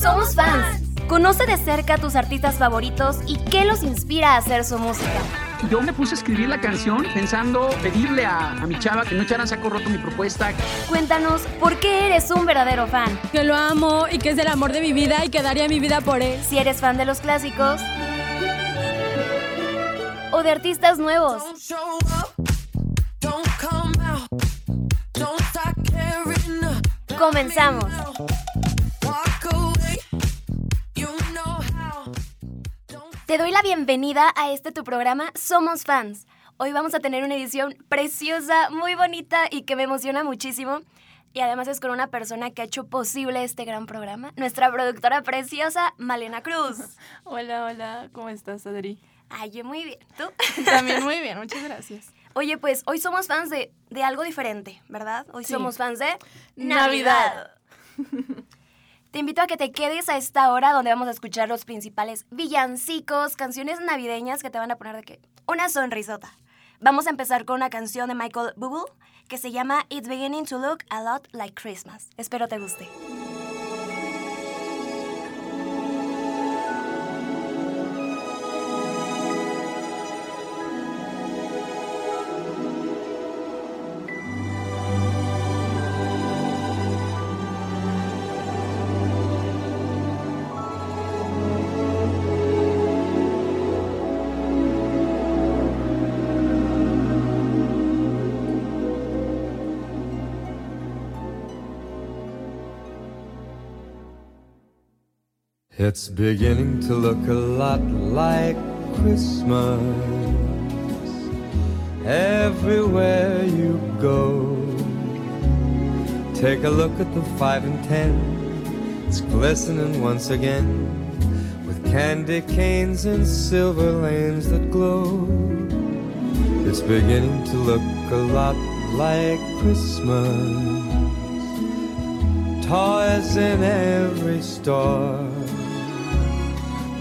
Somos fans. Conoce de cerca a tus artistas favoritos y qué los inspira a hacer su música. Yo me puse a escribir la canción pensando pedirle a, a mi chava que no echara saco roto mi propuesta. Cuéntanos por qué eres un verdadero fan. Que lo amo y que es el amor de mi vida y que daría mi vida por él. Si eres fan de los clásicos o de artistas nuevos. Comenzamos. Te doy la bienvenida a este tu programa Somos Fans. Hoy vamos a tener una edición preciosa, muy bonita y que me emociona muchísimo. Y además es con una persona que ha hecho posible este gran programa, nuestra productora preciosa, Malena Cruz. Hola, hola, ¿cómo estás, Adri? Ay, yo muy bien. ¿Tú? También muy bien, muchas gracias. Oye, pues hoy somos fans de, de algo diferente, ¿verdad? Hoy Sí. somos fans de Navidad. Te invito a que te quedes a esta hora donde vamos a escuchar los principales villancicos, canciones navideñas que te van a poner de que una sonrisota. Vamos a empezar con una canción de Michael Bublé que se llama It's Beginning to Look a Lot Like Christmas. Espero te guste. It's beginning to look a lot like Christmas everywhere you go. Take a look at the five and ten, it's glistening once again with candy canes and silver lanes that glow. It's beginning to look a lot like Christmas. Toys in every store.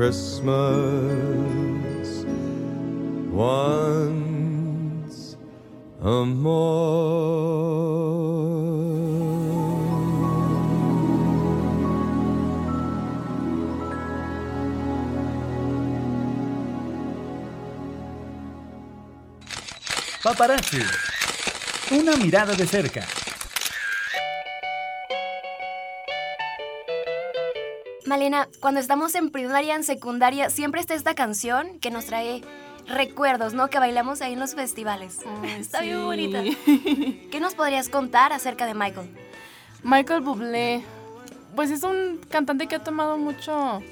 Christmas once. Paparazzi. Una mirada de cerca. Cuando estamos en primaria, en secundaria, siempre está esta canción que nos trae recuerdos, ¿no? Que bailamos ahí en los festivales. está bien bonita. ¿Qué nos podrías contar acerca de Michael? Michael Bublé pues es un cantante que ha tomado mucho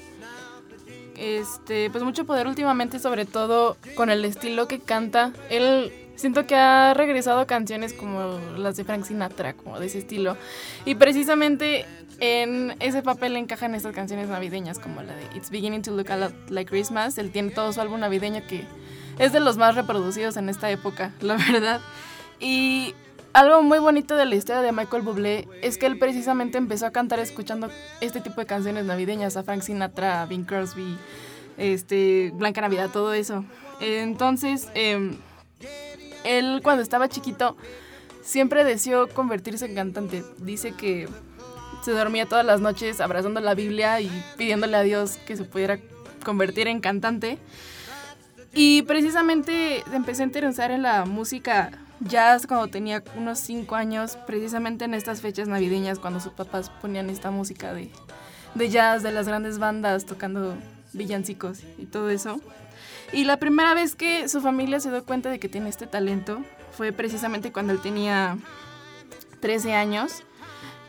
este, pues mucho poder últimamente, sobre todo con el estilo que canta. Él siento que ha regresado canciones como las de Frank Sinatra, como de ese estilo. Y precisamente en ese papel encajan estas canciones navideñas, como la de It's Beginning to Look a Lot Like Christmas. Él tiene todo su álbum navideño que es de los más reproducidos en esta época, la verdad. Y algo muy bonito de la historia de Michael Bublé es que él precisamente empezó a cantar escuchando este tipo de canciones navideñas, a Frank Sinatra, a Bing Crosby, este, Blanca Navidad, todo eso. Entonces, em, él cuando estaba chiquito siempre deseó convertirse en cantante. Dice que se dormía todas las noches abrazando la Biblia y pidiéndole a Dios que se pudiera convertir en cantante. Y precisamente empecé a interesar en la música jazz cuando tenía unos 5 años, precisamente en estas fechas navideñas, cuando sus papás ponían esta música de, de jazz, de las grandes bandas tocando villancicos y todo eso. Y la primera vez que su familia se dio cuenta de que tiene este talento fue precisamente cuando él tenía 13 años,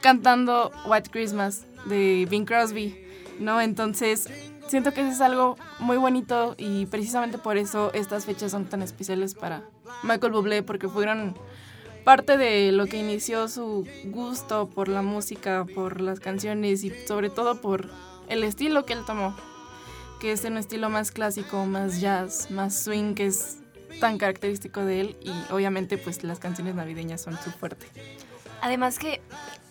cantando White Christmas de Bing Crosby, ¿no? Entonces, siento que eso es algo muy bonito y precisamente por eso estas fechas son tan especiales para Michael Bublé, porque fueron parte de lo que inició su gusto por la música, por las canciones y sobre todo por el estilo que él tomó, que es un estilo más clásico, más jazz, más swing, que es tan característico de él y obviamente pues las canciones navideñas son su fuerte. Además que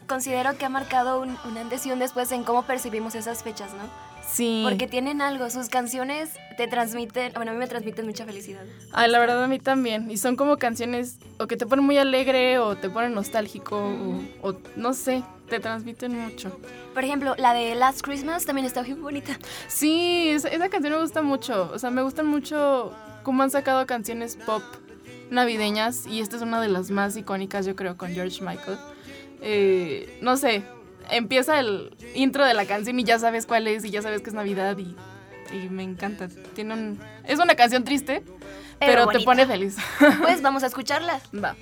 considero que ha marcado un antes y un después en cómo percibimos esas fechas, ¿no? Sí. Porque tienen algo, sus canciones te transmiten, bueno, a mí me transmiten mucha felicidad. Ay, la verdad a mí también. Y son como canciones o que te ponen muy alegre o te ponen nostálgico o, o no sé, te transmiten mucho. Por ejemplo, la de Last Christmas también está muy bonita. Sí, esa, esa canción me gusta mucho. O sea, me gustan mucho cómo han sacado canciones pop navideñas y esta es una de las más icónicas, yo creo, con George Michael. Eh, no sé, empieza el intro de la canción y ya sabes cuál es y ya sabes que es Navidad y, y me encanta. Tiene un, es una canción triste, pero, te bonita. pone feliz. Pues vamos a escucharla. Va.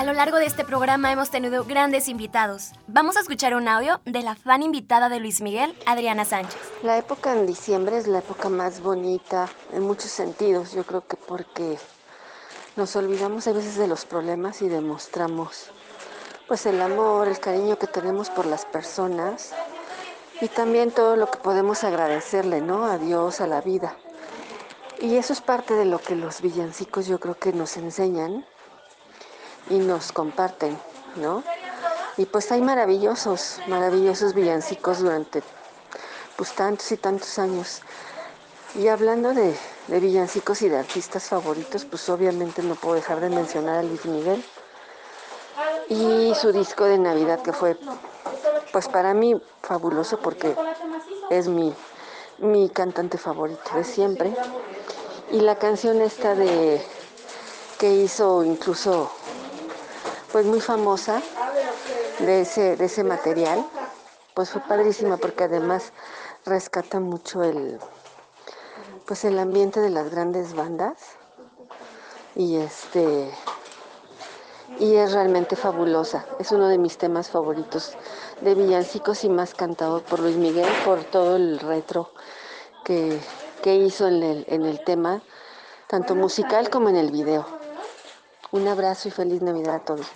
A lo largo de este programa hemos tenido grandes invitados. Vamos a escuchar un audio de la fan invitada de Luis Miguel, Adriana Sánchez. La época en diciembre es la época más bonita en muchos sentidos, yo creo que porque nos olvidamos a veces de los problemas y demostramos pues el amor, el cariño que tenemos por las personas y también todo lo que podemos agradecerle, ¿no? A Dios, a la vida. Y eso es parte de lo que los villancicos yo creo que nos enseñan y nos comparten, ¿no? Y pues hay maravillosos, maravillosos villancicos durante pues tantos y tantos años. Y hablando de, de villancicos y de artistas favoritos, pues obviamente no puedo dejar de mencionar a Luis Miguel y su disco de Navidad que fue pues para mí fabuloso porque es mi, mi cantante favorito de siempre. Y la canción esta de que hizo incluso pues muy famosa de ese, de ese material, pues fue padrísima porque además rescata mucho el pues el ambiente de las grandes bandas y este y es realmente fabulosa. Es uno de mis temas favoritos de villancicos y más cantado por Luis Miguel por todo el retro que, que hizo en el, en el tema, tanto musical como en el video. Un abrazo y feliz Navidad a todos.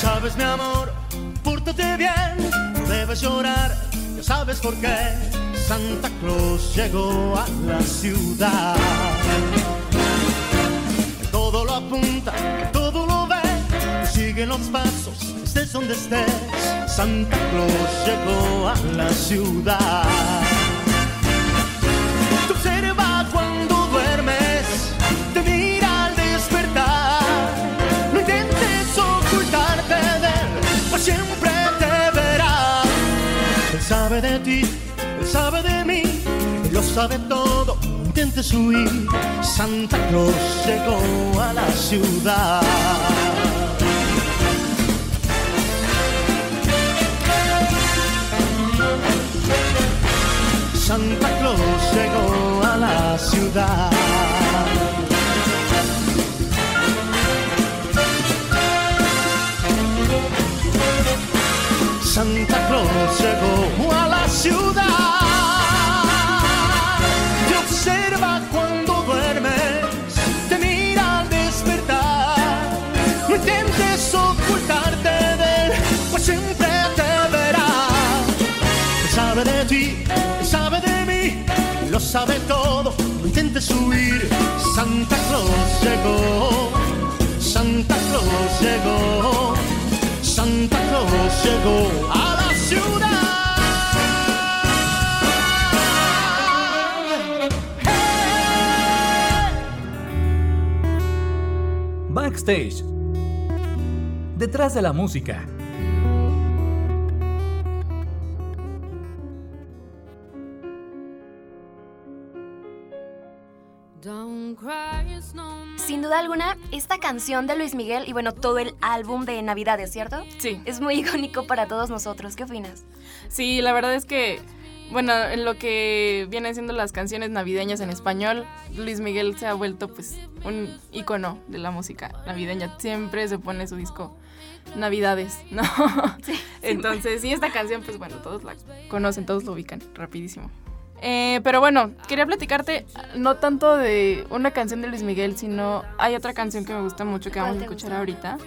Sabes, mi amor, pórtate bien, no debes llorar, ya sabes por qué. Santa Claus llegó a la ciudad. Todo lo apunta, todo lo ve, sigue los pasos, estés donde estés. Santa Claus llegó a la ciudad. Te observa cuando duermes, te mira al despertar. No intentes ocultarte de él, pues siempre te verá. Él sabe de ti, él sabe de mí, él lo sabe todo. Intentes huir, Santa Claus llegó a la ciudad. Santa Claus llegó a la ciudad. Santa Claus llegó a la ciudad. Sabe de ti, sabe de mí, lo sabe todo. No intentes huir. Santa Claus llegó, Santa Claus llegó, Santa Claus llegó a la ciudad. Backstage. Detrás de la música. Duda alguna, esta canción de Luis Miguel y bueno, todo el álbum de Navidades, ¿cierto? Sí. Es muy icónico para todos nosotros. ¿Qué opinas? Sí, la verdad es que, bueno, en lo que vienen siendo las canciones navideñas en español, Luis Miguel se ha vuelto pues un icono de la música navideña. Siempre se pone su disco Navidades, ¿no? Entonces, sí, esta canción, pues bueno, todos la conocen, todos lo ubican rapidísimo. Eh, pero bueno, quería platicarte no tanto de una canción de Luis Miguel, sino hay otra canción que me gusta mucho que ¿Cuál vamos a escuchar gusta? ahorita.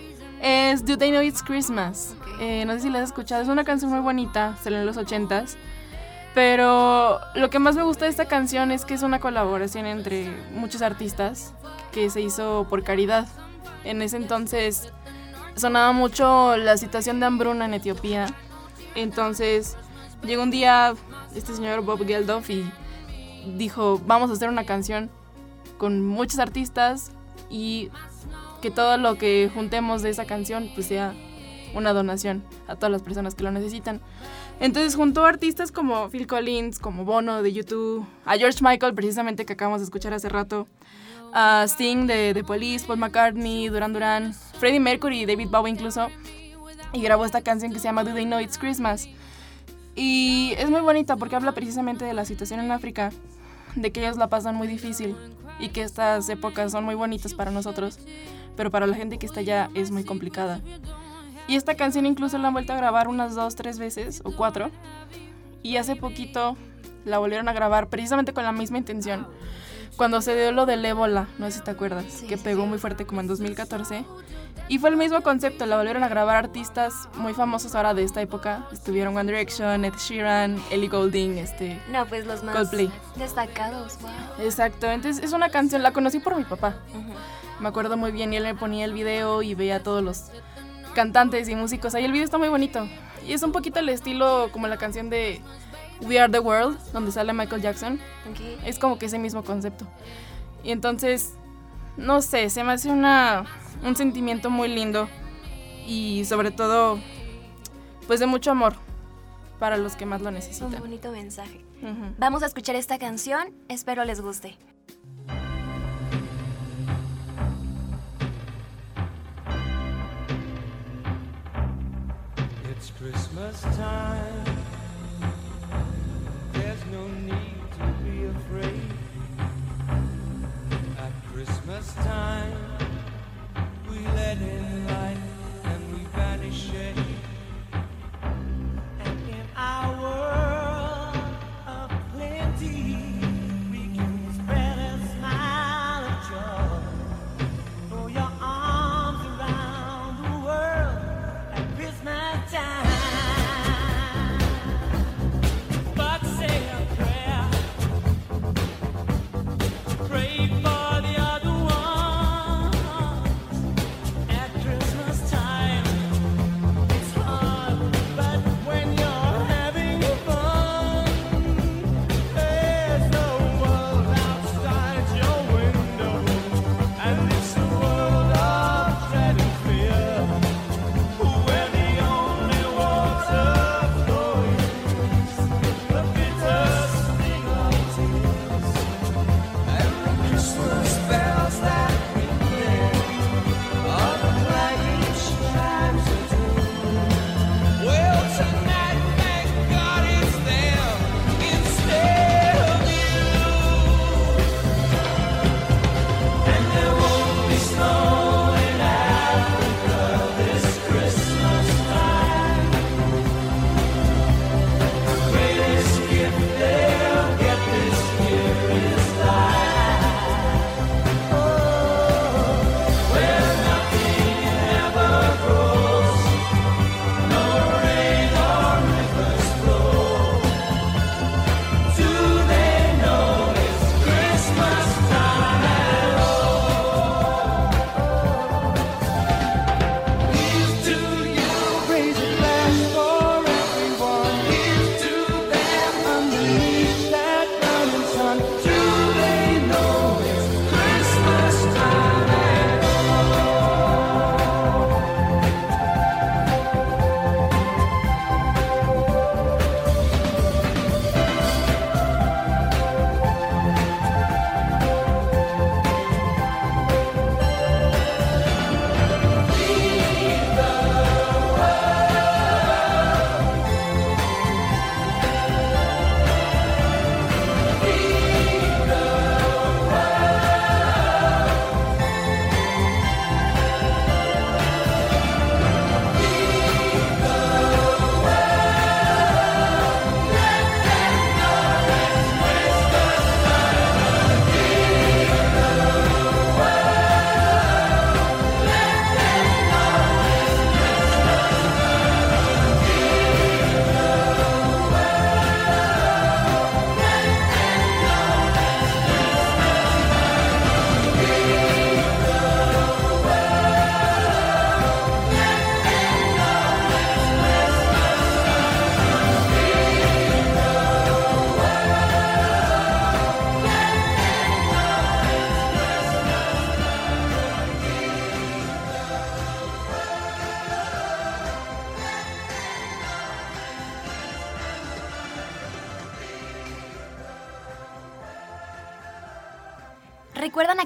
Es Do They Know It's Christmas. Eh, no sé si la has escuchado, es una canción muy bonita, salió en los 80s. Pero lo que más me gusta de esta canción es que es una colaboración entre muchos artistas que se hizo por caridad. En ese entonces sonaba mucho la situación de hambruna en Etiopía. Entonces llegó un día este señor Bob Geldof y dijo, vamos a hacer una canción con muchos artistas y que todo lo que juntemos de esa canción pues sea una donación a todas las personas que lo necesitan. Entonces juntó artistas como Phil Collins, como Bono de YouTube, a George Michael precisamente que acabamos de escuchar hace rato, a Sting de The Police, Paul McCartney, Duran Duran, Freddie Mercury y David Bowie incluso, y grabó esta canción que se llama Do They Know It's Christmas. Y es muy bonita porque habla precisamente de la situación en África, de que ellos la pasan muy difícil y que estas épocas son muy bonitas para nosotros, pero para la gente que está allá es muy complicada. Y esta canción incluso la han vuelto a grabar unas dos, tres veces o cuatro. Y hace poquito la volvieron a grabar precisamente con la misma intención. Cuando se dio lo del ébola, no sé si te acuerdas, Sí, que pegó sí. muy fuerte como en 2014. Y fue el mismo concepto, la volvieron a grabar artistas muy famosos ahora de esta época. Estuvieron One Direction, Ed Sheeran, Ellie Goulding, este... No, pues los más Coldplay. destacados. Wow. Exacto, entonces es una canción, la conocí por mi papá. Me acuerdo muy bien y él me ponía el video y veía a todos los cantantes y músicos. Ahí el video está muy bonito. Y es un poquito el estilo como la canción de We Are the World, donde sale Michael Jackson. Es como que ese mismo concepto. Y entonces, no sé, se me hace una, un sentimiento muy lindo y sobre todo, pues de mucho amor para los que más lo Un necesitan. bonito mensaje. Vamos a escuchar esta canción, espero les guste. It's Christmas time. Time, we let in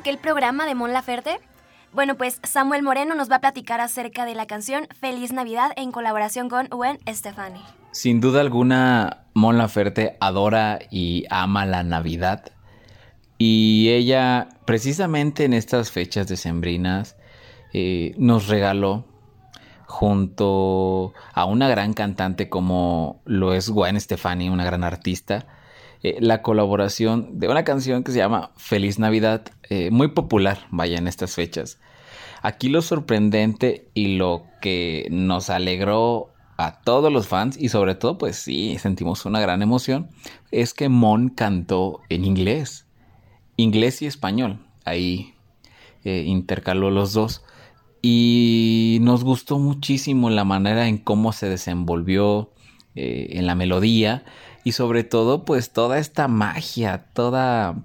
aquel programa de Mon Laferte? Bueno, pues Samuel Moreno nos va a platicar acerca de la canción Feliz Navidad en colaboración con Gwen Stefani. Sin duda alguna, Mon Laferte adora y ama la Navidad. Y ella, precisamente en estas fechas decembrinas, eh, nos regaló, junto a una gran cantante como lo es Gwen Stefani, una gran artista, eh, la colaboración de una canción que se llama Feliz Navidad, eh, muy popular, vaya, en estas fechas. Aquí lo sorprendente y lo que nos alegró a todos los fans y sobre todo pues sí, sentimos una gran emoción, es que Mon cantó en inglés, inglés y español, ahí eh, intercaló los dos. Y nos gustó muchísimo la manera en cómo se desenvolvió en la melodía y sobre todo pues toda esta magia, toda,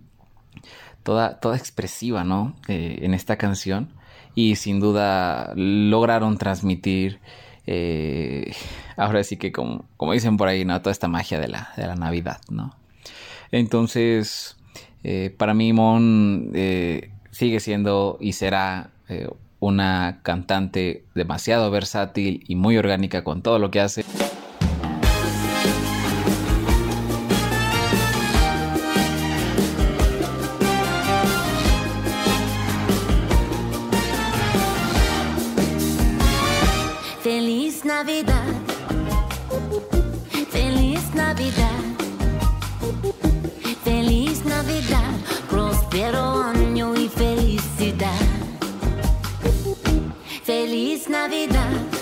toda, toda expresiva, ¿no? Eh, en esta canción y sin duda lograron transmitir eh, ahora sí que como, como dicen por ahí, ¿no? Toda esta magia de la, de la Navidad, ¿no? Entonces, eh, para mí Mon sigue siendo y será una cantante demasiado versátil y muy orgánica con todo lo que hace. Feliz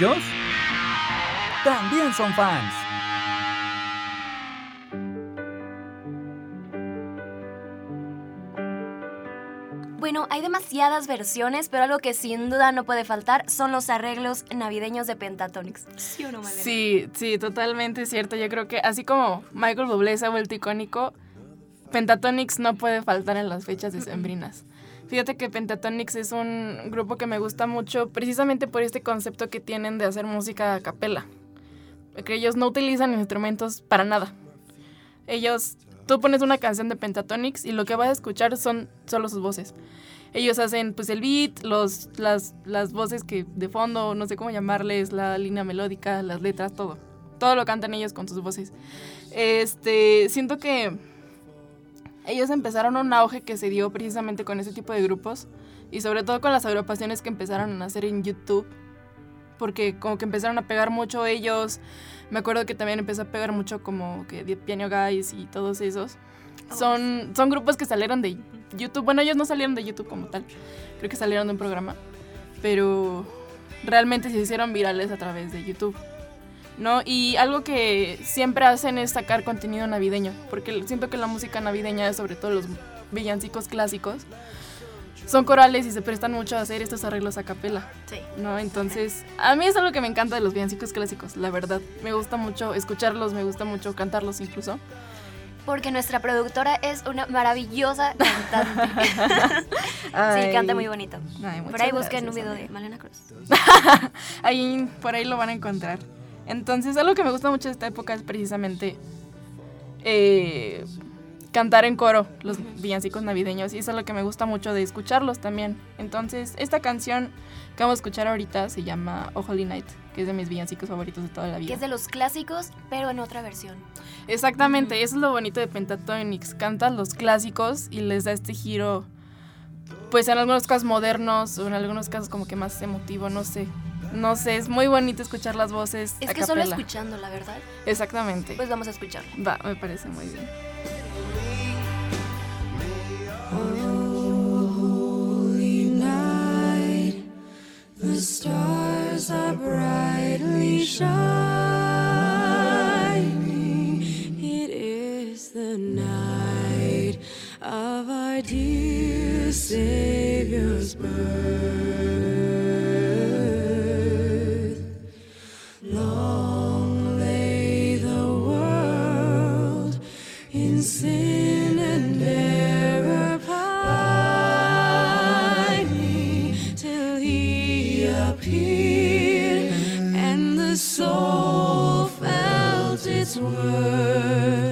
Ellos también son fans. Bueno, hay demasiadas versiones, pero algo que sin duda no puede faltar son los arreglos navideños de Pentatonix. ¿Sí o no, Malena? Sí, sí, totalmente cierto. Yo creo que así como Michael Bublé se ha vuelto icónico, Pentatonix no puede faltar en las fechas decembrinas. Fíjate que Pentatonix es un grupo que me gusta mucho precisamente por este concepto que tienen de hacer música a capela. Que ellos no utilizan instrumentos para nada. Ellos, tú pones una canción de Pentatonix y lo que vas a escuchar son solo sus voces. Ellos hacen pues el beat, los, las, las voces que de fondo, no sé cómo llamarles, la línea melódica, las letras, todo. Todo lo cantan ellos con sus voces. Este, siento que ellos empezaron un auge que se dio precisamente con ese tipo de grupos y sobre todo con las agrupaciones que empezaron a nacer en YouTube, porque como que empezaron a pegar mucho ellos. Me acuerdo que también empezó a pegar mucho como que The Piano Guys y todos esos. Son, son grupos que salieron de YouTube. Bueno, ellos no salieron de YouTube como tal. Creo que salieron de un programa. Pero realmente se hicieron virales a través de YouTube. ¿No? Y algo que siempre hacen es sacar contenido navideño. Porque siento que la música navideña, sobre todo los villancicos clásicos, son corales y se prestan mucho a hacer estos arreglos a capela. Sí. ¿no? Entonces, a mí es algo que me encanta de los villancicos clásicos, la verdad. Me gusta mucho escucharlos, me gusta mucho cantarlos incluso. Porque nuestra productora es una maravillosa cantante. sí, canta muy bonito. Ay, Por ahí busquen un video de Malena Cruz. ahí, por ahí lo van a encontrar. Entonces, algo que me gusta mucho de esta época es precisamente eh, cantar en coro los villancicos navideños. Y eso es lo que me gusta mucho de escucharlos también. Entonces, esta canción que vamos a escuchar ahorita se llama Oh Holy Night, que es de mis villancicos favoritos de toda la vida. Que es de los clásicos, pero en otra versión. Exactamente, eso es lo bonito de Pentatonix. Canta los clásicos y les da este giro, pues en algunos casos modernos o en algunos casos como que más emotivo, no sé. No sé, es muy bonito escuchar las voces. Es a que solo escuchando, la verdad. Exactamente. Pues vamos a escucharlo. Va, me parece muy bien. Holy night, the stars are brightly shining. It is the night of our dear Savior's birth. Appeared and the soul felt its worth.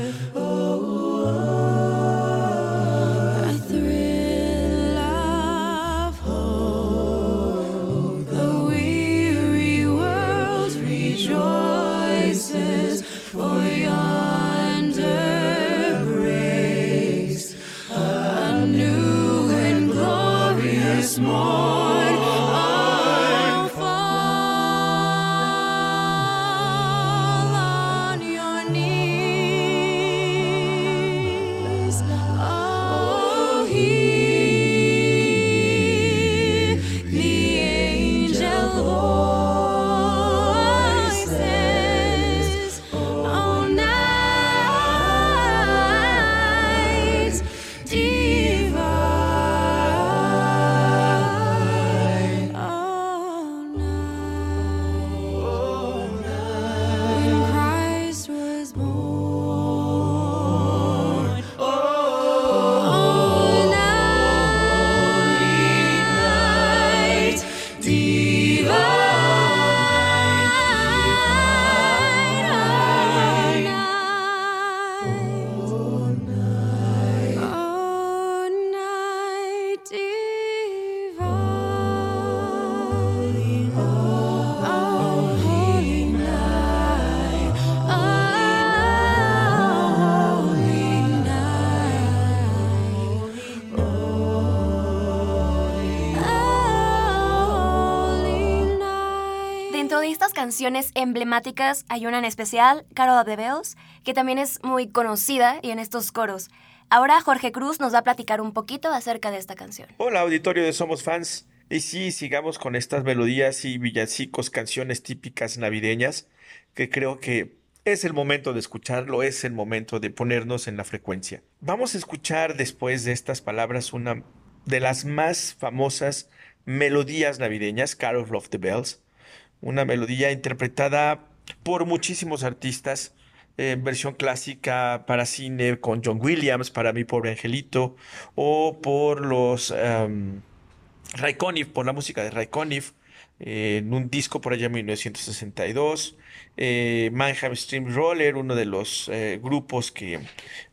Estas canciones emblemáticas hay una en especial, Carol of the Bells, que también es muy conocida y en estos coros. Ahora Jorge Cruz nos va a platicar un poquito acerca de esta canción. Hola, auditorio de Somos Fans. Y sí, sigamos con estas melodías y villancicos, canciones típicas navideñas, que creo que es el momento de escucharlo, es el momento de ponernos en la frecuencia. Vamos a escuchar después de estas palabras una de las más famosas melodías navideñas, Carol of the Bells, una melodía interpretada por muchísimos artistas, en versión clásica para cine con John Williams, para Mi Pobre Angelito, o por los Conniff, por la música de Ray Conniff, eh, en un disco por allá en 1962. Eh, Mannheim Steamroller, uno de los eh, grupos que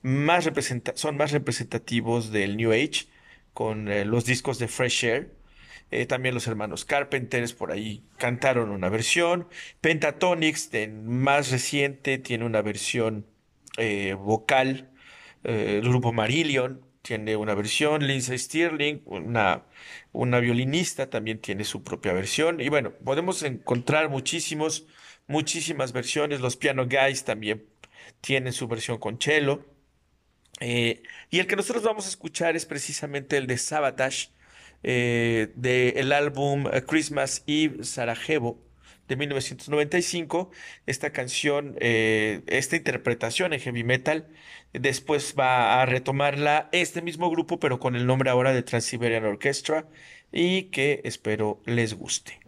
más son más representativos del New Age, con eh, los discos de Fresh Air. Eh, también los hermanos Carpenters por ahí cantaron una versión. Pentatonix, de más reciente, tiene una versión eh, vocal. Eh, el grupo Marillion tiene una versión, Lindsay Stirling, una, una violinista, también tiene su propia versión. Y bueno, podemos encontrar muchísimos, muchísimas versiones. Los Piano Guys también tienen su versión con cello. Y el que nosotros vamos a escuchar es precisamente el de Sabotage, eh, del álbum eh, Christmas Eve Sarajevo de 1995. Esta canción, eh, esta interpretación en heavy metal, después va a retomarla este mismo grupo, pero con el nombre ahora de Trans-Siberian Orchestra, y que espero les guste.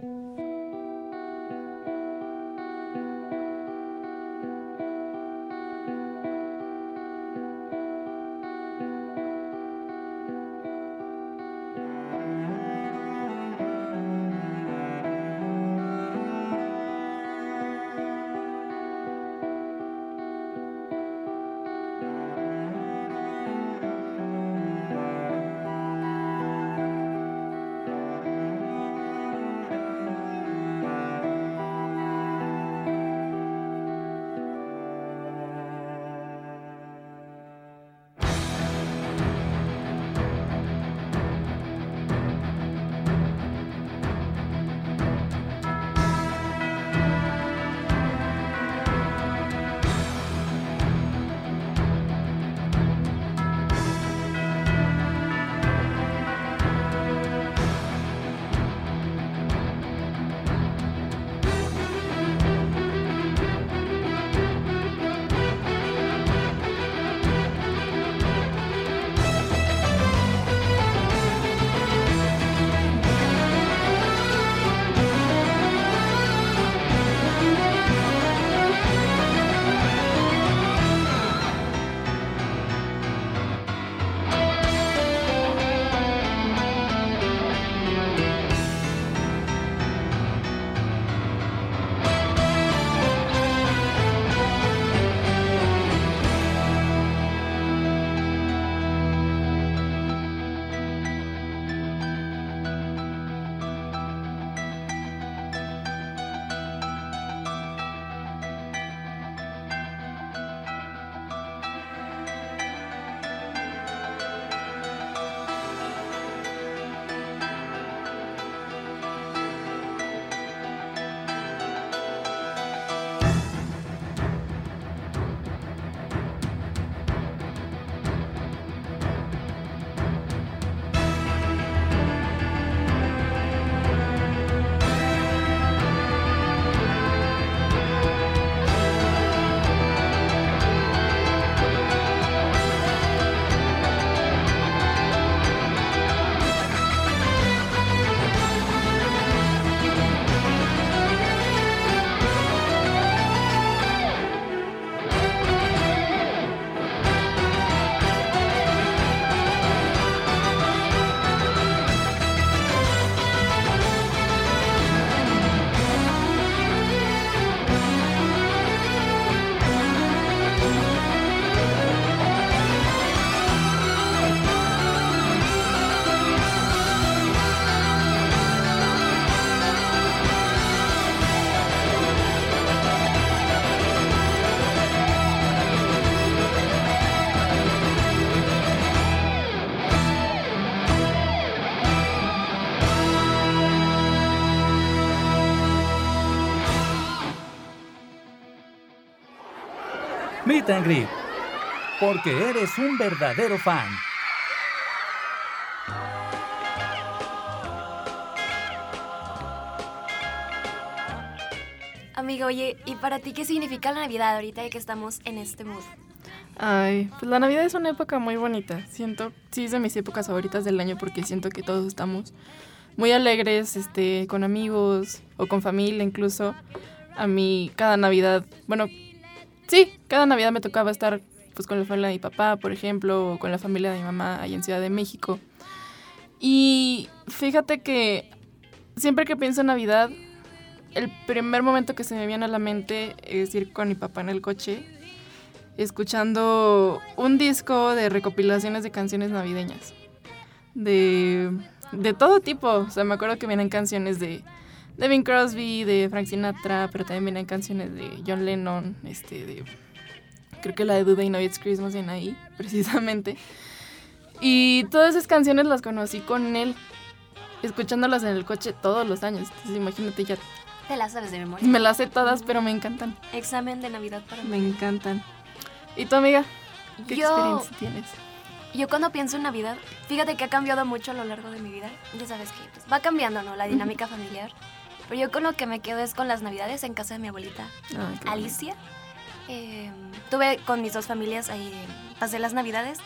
Meet and Greet, porque eres un verdadero fan. Amigo, oye, ¿y para ti qué significa la Navidad ahorita que estamos en este mood? Ay, pues la Navidad es una época muy bonita. Siento, sí es de mis épocas favoritas del año porque siento que todos estamos muy alegres, este, con amigos o con familia incluso. A mí cada Navidad, bueno, sí, cada Navidad me tocaba estar pues con la familia de mi papá, por ejemplo, o con la familia de mi mamá ahí en Ciudad de México. Y fíjate que siempre que pienso en Navidad, el primer momento que se me viene a la mente es ir con mi papá en el coche, escuchando un disco de recopilaciones de canciones navideñas. De, de todo tipo. O sea, me acuerdo que vienen canciones de, de Bing Crosby, de Frank Sinatra, pero también vienen canciones de John Lennon, este, de... Creo que la de Do They Know It's Christmas viene ahí, precisamente. Y todas esas canciones las conocí con él, escuchándolas en el coche todos los años. Entonces imagínate ya. Te las sabes de memoria. Me las sé todas, pero me encantan. Examen de Navidad para mí. Me encantan. ¿Y tu amiga? ¿Qué Yo- experiencia tienes? Yo cuando pienso en Navidad, fíjate que ha cambiado mucho a lo largo de mi vida. Ya sabes que pues, va cambiando, ¿no? La dinámica familiar. Pero yo con lo que me quedo es con las Navidades en casa de mi abuelita Ay, qué Alicia. Eh, tuve con mis dos familias ahí, pasé las Navidades,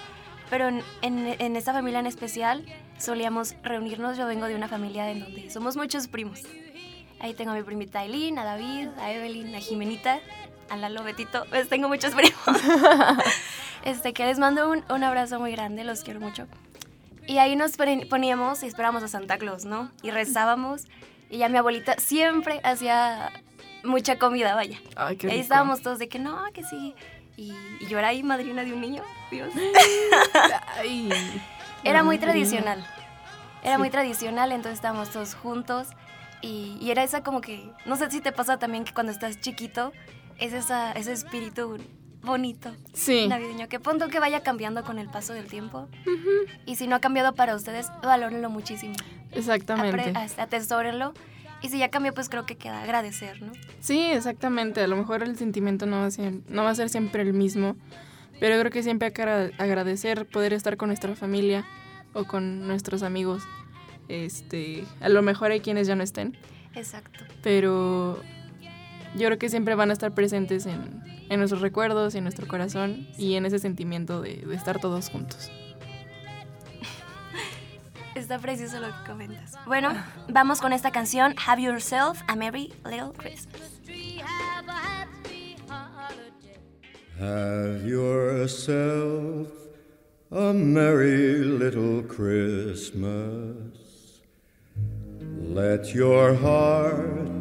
pero en, en, en esta familia en especial solíamos reunirnos. Yo vengo de una familia en donde somos muchos primos. Ahí tengo a mi primita Aileen, a David, a Evelyn, a Jimenita, a Lalo, Betito. Pues tengo muchos primos. este, que les mando un, un abrazo muy grande, los quiero mucho. Y ahí nos pon- poníamos y esperábamos a Santa Claus, ¿no? Y rezábamos. Y ya mi abuelita siempre hacía mucha comida, vaya. Ay, qué Y ahí estábamos todos de que no, que sí. Y, y yo era ahí madrina de un niño, Dios. Era muy tradicional. Era Sí. muy tradicional, entonces estábamos todos juntos. Y, y era esa como que, no sé si te pasa también que cuando estás chiquito, es esa, ese espíritu bonito Sí. navideño, que punto que vaya cambiando con el paso del tiempo. Y si no ha cambiado para ustedes, valórenlo muchísimo. Exactamente. Apre- atesórenlo. Y si ya cambió, pues creo que queda agradecer, ¿no? Sí, exactamente. A lo mejor el sentimiento no va, a ser, no va a ser siempre el mismo, pero creo que siempre hay que agra- agradecer poder estar con nuestra familia o con nuestros amigos. Este, a lo mejor hay quienes ya no estén, Exacto. pero yo creo que siempre van a estar presentes en, en nuestros recuerdos, en nuestro corazón y en ese sentimiento de, de estar todos juntos. Está precioso lo que comentas. Bueno, vamos con esta canción, Have Yourself a Merry Little Christmas. Have yourself a merry little Christmas. Let your heart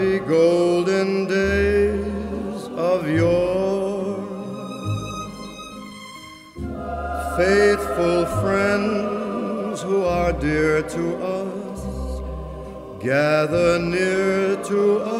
Happy golden days of yore. Faithful friends who are dear to us, gather near to us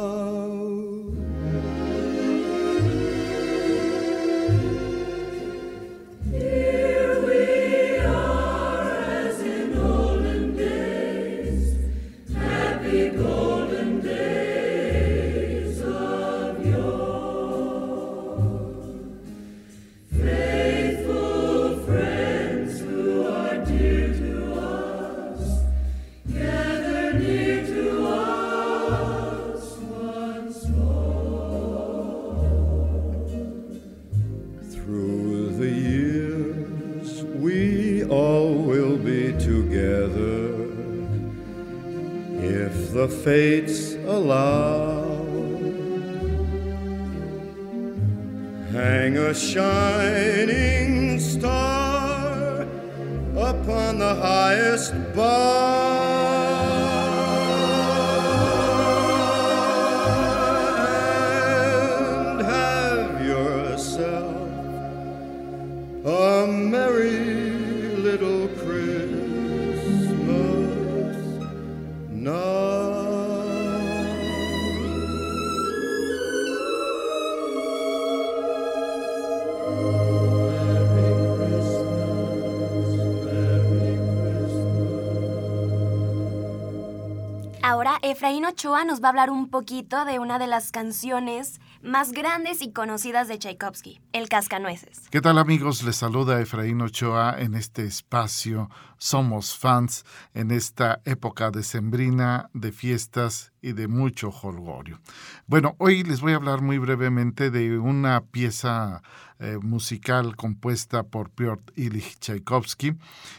Ochoa nos va a hablar un poquito de una de las canciones más grandes y conocidas de Tchaikovsky, El Cascanueces. ¿Qué tal amigos? Les saluda Efraín Ochoa en este espacio Somos Fans, en esta época decembrina de fiestas y de mucho holgorio. Bueno, hoy les voy a hablar muy brevemente de una pieza eh, musical compuesta por Piotr Ilich Tchaikovsky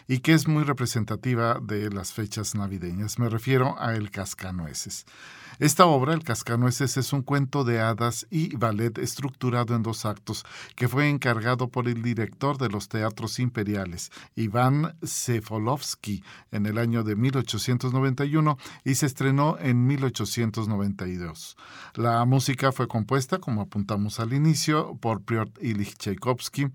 y que es muy representativa de las fechas navideñas. Me refiero a El Cascanueces. Esta obra, El Cascanueces, es un cuento de hadas y ballet estructurado en dos actos que fue encargado por el director de los teatros imperiales, Iván Sefolovsky, en el año de 1891 y se estrenó en 1892. La música fue compuesta, como apuntamos al inicio, por Piotr Ilich Tchaikovsky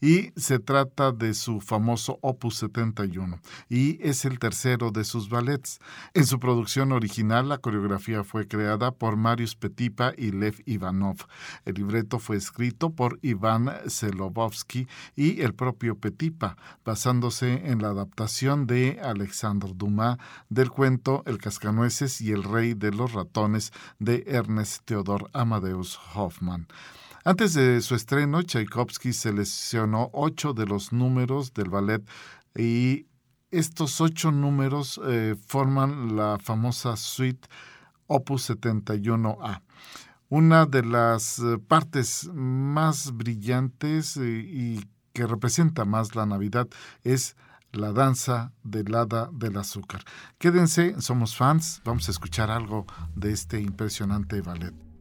y se trata de su famoso Opus 71 y es el tercero de sus ballets. En su producción original, la coreografía fue creada por Marius Petipa y Lev Ivanov. El libreto fue escrito por Iván Selovovsky y el propio Petipa, basándose en la adaptación de Alexandre Dumas del cuento El Cascanueces y el Rey de los Ratones de Ernest Theodor Amadeus Hoffmann. Antes de su estreno, Tchaikovsky seleccionó ocho de los números del ballet y estos ocho números eh, forman la famosa suite Opus 71A. Una de las eh, partes más brillantes eh, y que representa más la Navidad es la danza del hada del azúcar. Quédense, somos fans, vamos a escuchar algo de este impresionante ballet.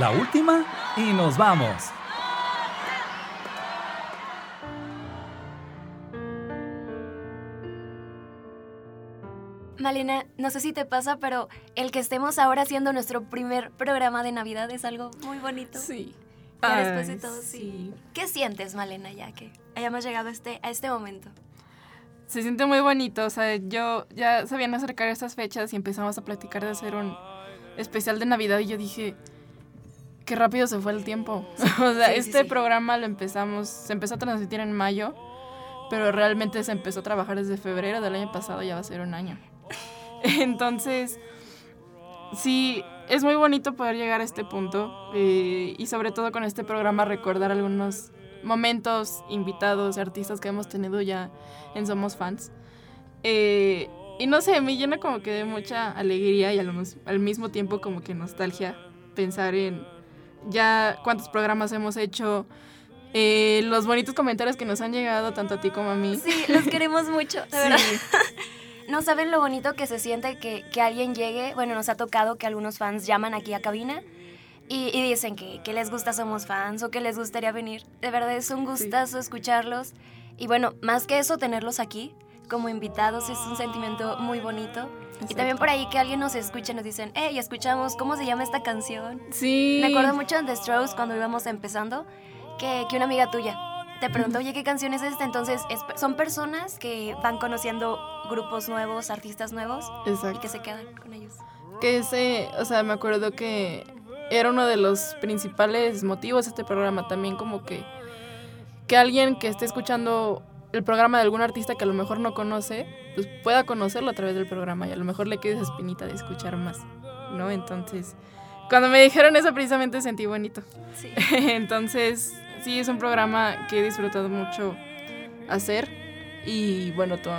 La última y nos vamos. Malena, no sé si te pasa, pero el que estemos ahora haciendo nuestro primer programa de Navidad es algo muy bonito. Sí. Ya Ay, después de todo, sí. sí. ¿Qué sientes, Malena, ya que hayamos llegado a este, a este momento? Se siente muy bonito, o sea, yo ya sabían acercar estas fechas y empezamos a platicar de hacer un especial de Navidad y yo dije, qué rápido se fue el tiempo. o sea, sí, este sí. programa lo empezamos, se empezó a transmitir en mayo, pero realmente se empezó a trabajar desde febrero del año pasado, ya va a ser un año. Entonces, sí, es muy bonito poder llegar a este punto eh, y sobre todo con este programa recordar algunos momentos, invitados, artistas que hemos tenido ya en Somos Fans. Eh, y no sé, me llena como que de mucha alegría y al, al mismo tiempo como que nostalgia pensar en ya cuántos programas hemos hecho, eh, los bonitos comentarios que nos han llegado tanto a ti como a mí. Sí, los queremos mucho, de Sí. verdad. No saben lo bonito que se siente que, que alguien llegue. Bueno, nos ha tocado que algunos fans llaman aquí a cabina y, y dicen que, que les gusta Somos Fans o que les gustaría venir. De verdad es un gustazo escucharlos. Y bueno, más que eso, tenerlos aquí como invitados es un sentimiento muy bonito. Y también por ahí que alguien nos escuche, nos dicen, hey, escuchamos, ¿cómo se llama esta canción? Sí. Me acuerdo mucho de The Strokes cuando íbamos empezando, que, que una amiga tuya te preguntó, oye, ¿qué canción es esta? Entonces, es- son personas que van conociendo grupos nuevos, artistas nuevos, y Exacto. que se quedan con ellos. Que ese, o sea, me acuerdo que era uno de los principales motivos de este programa también como que que alguien que esté escuchando el programa de algún artista que a lo mejor no conoce, pues pueda conocerlo a través del programa y a lo mejor le quede esa espinita de escuchar más, ¿no? Entonces, cuando me dijeron eso precisamente sentí bonito. Sí. Entonces, sí, es un programa que he disfrutado mucho hacer y bueno, tú,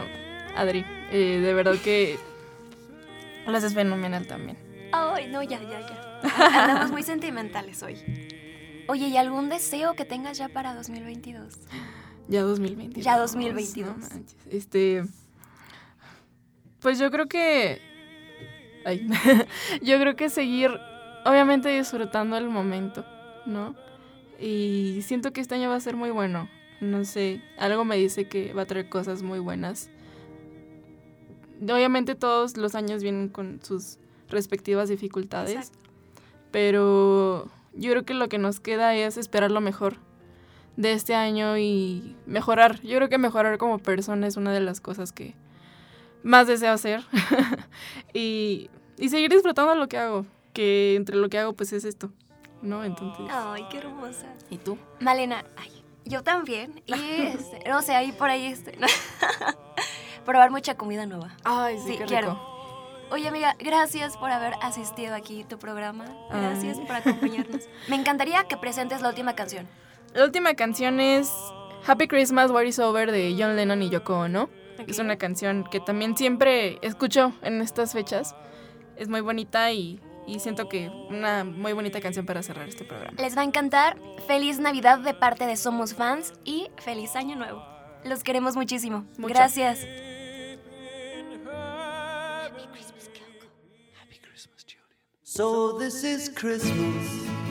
Adri, eh, de verdad que lo haces fenomenal también. Ay, no, ya, ya, ya. Andamos muy sentimentales hoy. Oye, ¿y algún deseo que tengas ya para 2022? Ya 2022. Ya 2022. No manches. Este. Pues yo creo que. Ay. yo creo que seguir, obviamente, disfrutando el momento, ¿no? Y siento que este año va a ser muy bueno. No sé, algo me dice que va a traer cosas muy buenas. Obviamente todos los años vienen con sus respectivas dificultades, pero yo creo que lo que nos queda es esperar lo mejor de este año y mejorar. Yo creo que mejorar como persona es una de las cosas que más deseo hacer. y, y seguir disfrutando lo que hago, que entre lo que hago pues es esto, ¿no? Entonces... Ay, qué hermosa. ¿Y tú? Malena, ay, yo también. Y, este, no sé, ahí por ahí, este, probar mucha comida nueva. Ay, sí, qué quiero. rico. Oye, amiga, gracias por haber asistido aquí a tu programa. Gracias Ay. por acompañarnos. Me encantaría que presentes la última canción. La última canción es Happy Christmas, What is Over de John Lennon y Yoko Ono. Es una canción que también siempre escucho en estas fechas. Es muy bonita y, y siento que una muy bonita canción para cerrar este programa. Les va a encantar. Feliz Navidad de parte de Somos Fans y feliz Año Nuevo. Los queremos muchísimo. Mucho. Gracias. So this is Christmas.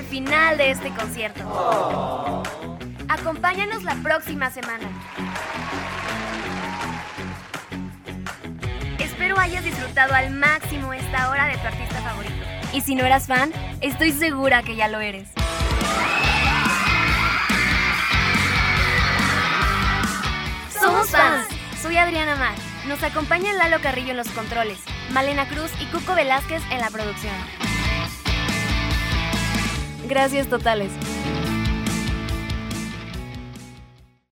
al final de este concierto. Acompáñanos la próxima semana. Espero hayas disfrutado al máximo esta hora de tu artista favorito. Y si no eras fan, estoy segura que ya lo eres. Somos fans. Soy Adriana Mar. Nos acompaña Lalo Carrillo en los controles, Malena Cruz y Cuco Velázquez en la producción. Gracias totales.